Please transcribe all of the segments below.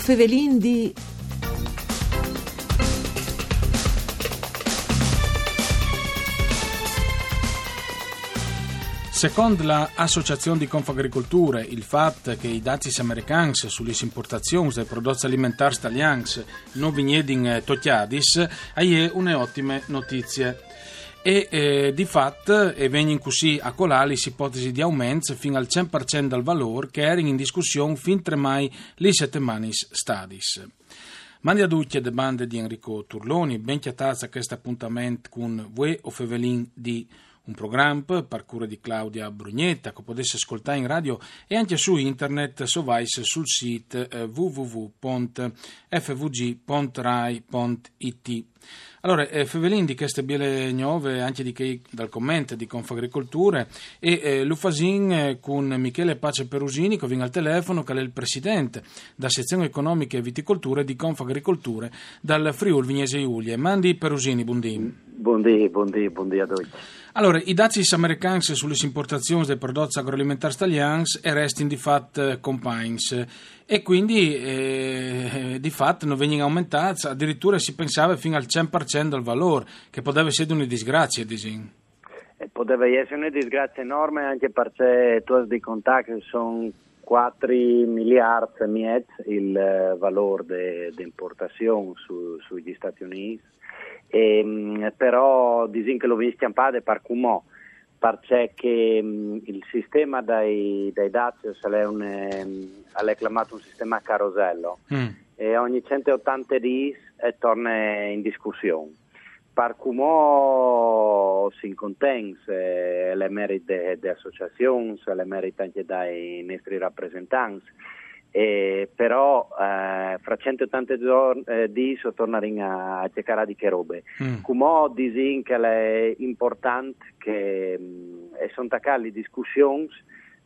Fevelin di... Secondo l'Associazione di Confagricoltura, il fatto che i dazi americani sulle importazioni dei prodotti alimentari italiani non vengono tocchiati è un'ottima notizia. E eh, di fatto e vengono così a colare l'ipotesi di aumento fino al 100% del valore che era in discussione fin tre mai le settimane stadis. Mandi a tutti le bande di Enrico Turloni, ben chiatazza a questo appuntamento con voi o Fevelin di un programma per cura di Claudia Brugnetta che potesse ascoltare in radio e anche su internet so vais sul sito eh, www.fvg.rai.it allora, eh, Fevelin di queste biele nuove, anche di che, dal commento di Confagricolture, e eh, Lufasin eh, con Michele Pace Perusini, che viene al telefono, che è il presidente da sezione economica e viticolture di Confagricolture dal Friul Vignese Iulie. Mandi Perusini, buondì. Buondì, buondì, buondì a tutti. Allora, i dazi americani sulle importazioni dei prodotti agroalimentari italiani restano di fatto compagni e quindi eh, di fatto non vengono aumentati, addirittura si pensava fino al 100% del valore, che poteva essere una disgrazia, disin. Eh, poteva essere una disgrazia enorme anche perché tu hai di contatto sono 4 miliardi mezzo il eh, valore di importazione su, sugli Stati Uniti e, ehm, però disin che lo vi schiampate per cumò perché um, il sistema dai, dai Dacios è, un, è chiamato un sistema carosello mm. e ogni 180 di torna in discussione. Per cumò si incontense le merite delle associazioni, le merite anche dai nostri rappresentanti eh, però eh, fra 180 giorni eh, di so torneremo a cercare di che robe. Mm. Come disin che è importante che mh, mm, sono attaccate le discussioni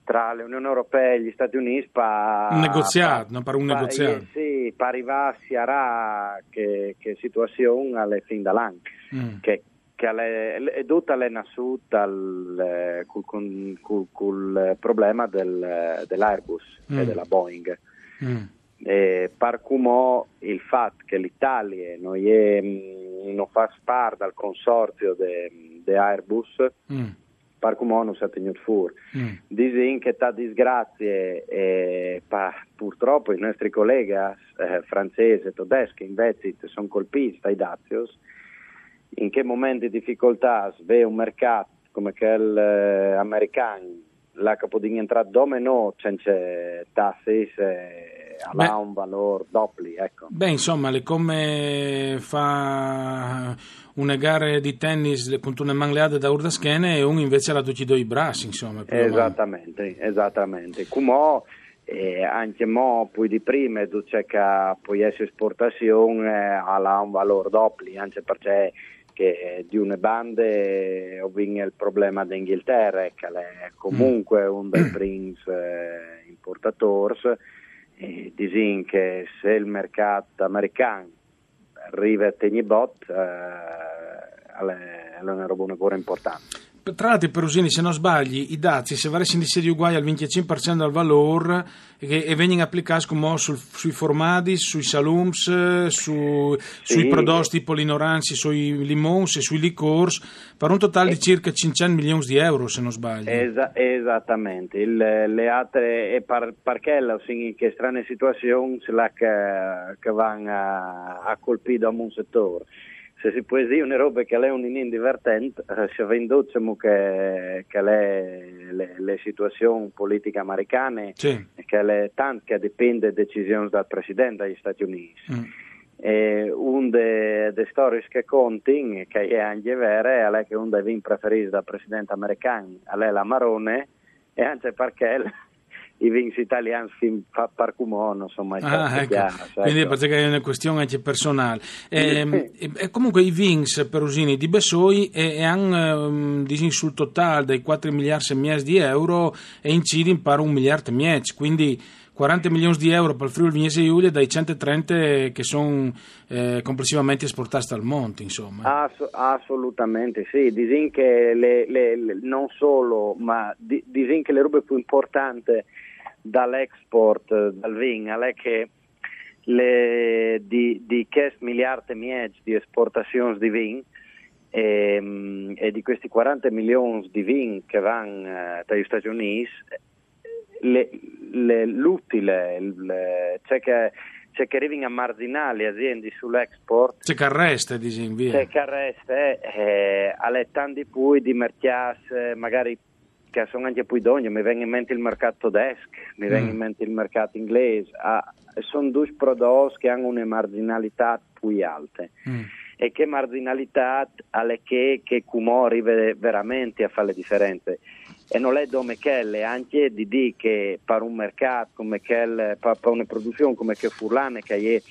tra l'Unione Europea e gli Stati Uniti per un negoziato, pa, per un pa, negoziato. Eh, sì, per arrivare a che, che situazione alle fin dall'anno, mm. che che è tutta nascuta eh, col, col, col, problema del, dell'Airbus mm. e della Boeing. Mm. E par cumò il fatto che l'Italia non, è, non fa parte dal consorzio di Airbus, mm. Par cumò non si è tenuto fuori. Mm. Disin che ta disgrazie e pa, purtroppo i nostri colleghi eh, francesi e tedeschi invece sono colpiti dai dazios in che momenti di difficoltà vede un mercato come quello eh, americano, la può entrare dove no, c'è tasse ha un valore doppio. Ecco. Beh, insomma, come fa una gara di tennis con una mangliata da urdaschene e un invece la decido i bracci, insomma. Esattamente, esattamente. Come e anche mo poi di prima c'è che poi essere esportazione eh, ha un valore doppio, anche perché che di una bande ho il problema d'Inghilterra che è comunque mm. un dei primi eh, importatori e disin che se il mercato americano arriva a tenere bot eh, è una roba ancora importante tra l'altro Perusini se non sbagli i dazi se varessero di serie uguali al 25% del valore e, e vengono applicati come sul, sui formati, sui salums su, sì. sui prodotti polinoranzi, sui limons e sui liquors per un totale di circa 500 milioni di euro se non sbaglio Esa, esattamente. Il, le altre per, perché in che strane situazioni che, che vanno a, a colpire da un settore se si può dire una roba che è un in divertente, eh, venducciamo che, che le, le, le, situazioni politiche americane, sì. che le tante che dipende decisioni del Presidente degli Stati Uniti. Mm. E una delle storie che conti, che è anche vera, è che uno dei vini preferiti dal Presidente americano è la Marone, e anche perché i vins italiani fin par cumò non sono mai stati ah, ecco. Quindi ecco. perché è una questione anche personale. E, e comunque i vins perusini di Bessoi e, e hanno um, sul totale dei 4 miliardi e mezzo di euro e incidono per un miliardo e mezzo, quindi 40 milioni di euro per il Friuli Vignese Giulia dai 130 che sono eh, complessivamente esportati al monte, insomma. Ass- assolutamente sì, disin che le, le, le, non solo, ma di, disin che le robe più importanti dall'export, dal vin, è che le, di, di 10 miliardi di esportazioni di vin e, ehm, e, di questi 40 milioni di vin che vanno eh, dagli Stati Uniti, le, le, l'utile, le, c'è che c'è che arrivano a marginali aziende sull'export. C'è che arresta, dici, via. C'è che arresta, eh, alle tanti poi di mercati, magari che sono anche poi d'ogni, mi viene in mente il mercato tedesco, mi viene mm. in mente il mercato inglese, ah, sono due prodotti che hanno una marginalità più alta. Mm. E che marginalità alle che, che Cumò arriva veramente a fare le differenze e non è come quelle anche di dire che per un mercato come quel, per, una produzione come che Furlane che è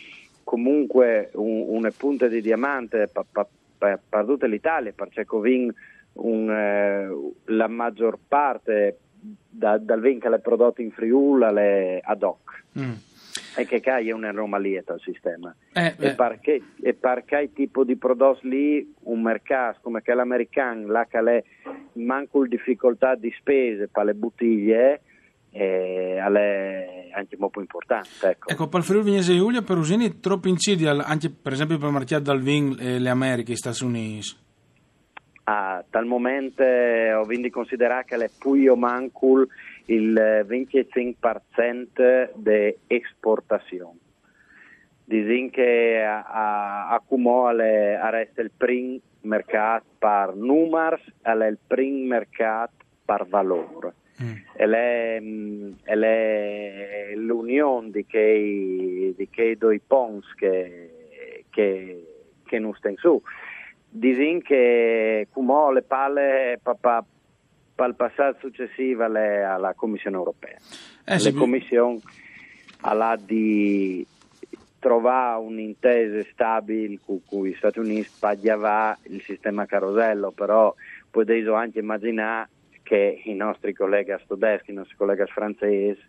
comunque un, una punta di diamante per, per, per, per tutta l'Italia perché Covin un, eh, la maggior parte da, dal vin che è prodotto in Friuli è ad hoc mm. e che è un'anomalia al sistema eh, e, eh. perché, e perché il tipo di prodotti lì un mercato come quello americano là che è manco difficoltà di spese per le bottiglie eh, è anche molto importante. Ecco, ecco per il Friuli Vignese Giulia, per Usini, troppo incidi anche per esempio per marchiare dal vin e le Americhe, Stati Uniti? Ah, tal momento eh, ho vinto considerato che è più manco il 25% di esportazione. Dicono che a, a, Cumò resta il primo mercato per numeri e il primo mercato per valore. Mm. È, mm, è l'unione di quei, di quei due ponti che, che, che non stanno su. Dicono che Cumò le palle per il passaggio successivo alla Commissione europea. Eh, la Commissione ha di trovare un'intesa stabile con cui gli Stati Uniti pagava il sistema carosello, però potete anche immaginare che i nostri colleghi tedeschi, i nostri colleghi francesi,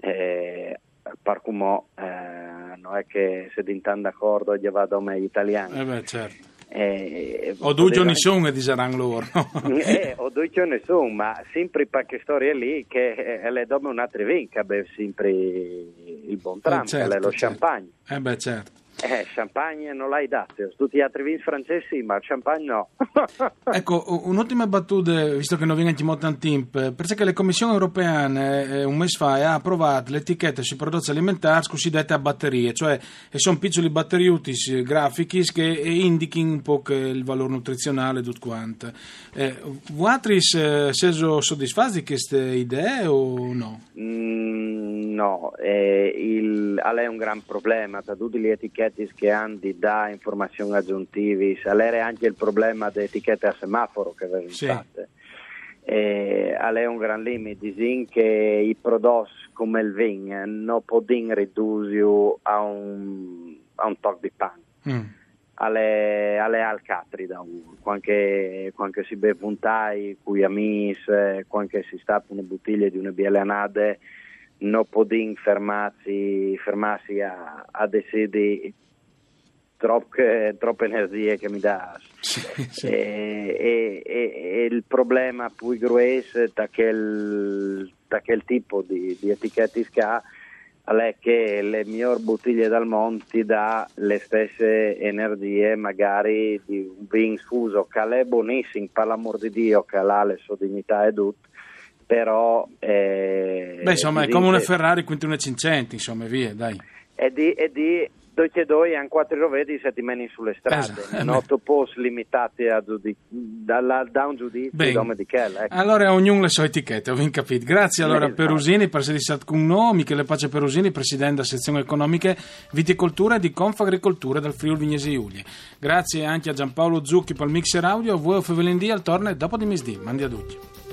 eh, per come eh, non è che se dintano d'accordo gli vado meglio italiani. Eh beh, certo. Eh, o due giorni sono, diranno loro. eh, o due giorni sono, ma sempre per che storia lì che eh, le do un altro vin che abbiamo sempre il buon Trump, eh, certo, lo certo. champagne. Eh beh, certo. Eh, champagne non l'hai dato, tutti gli altri vini francesi, ma champagne no. ecco, un'ultima battuta, visto che non viene molto tempo, perché le commissioni europee eh, un mese fa ha approvato l'etichetta sui prodotti alimentari cosiddette a batterie, cioè sono piccoli batteriutis grafici che indichino un po' il valore nutrizionale e tutto quanto. Eh, voi eh, siete soddisfatti di queste idee o no? Mm, no, eh, il, è un gran problema, da le etichette etichetti che hanno da informazioni aggiuntive, salere anche il problema delle etichette a semaforo che vengono sì. fatte. E è un gran limite, dicono che i prodotti come il vin non possono ridurre a un, a un di pane. Mm. alle, alle alcatri da uno, quando, quando si beve un tai, cui amici, quando si stappa una bottiglia di una bielanade, non possono fermarsi, fermarsi a, a decidere troppe, troppe energie che mi dà. Sì, sì. E, e, e, il problema più grosso da quel, da quel tipo di, di etichetti che ha è che le migliori bottiglie dal monte dà le stesse energie magari di un vin sfuso che è buonissimo per l'amor di Dio che ha le sue dignità e tutto però eh, beh insomma è come una Ferrari 500 insomma via dai e di, e di c'è due hanno quattro rovedi settimane sulle strade, esatto. non post limitati giudiz- dalla, da un giudizio come di Kell. Ecco. Allora ognuno le sue etichette, ho capito. Grazie allora esatto. Perusini stato con noi, Michele Pace Perusini, presidente della sezione economiche viticoltura di Confagricoltura del Friuli Vignesi Giulia. Grazie anche a Giampaolo Zucchi per il mixer audio, a voi Fevelindì al torne dopo di misdì. Mandi a tutti.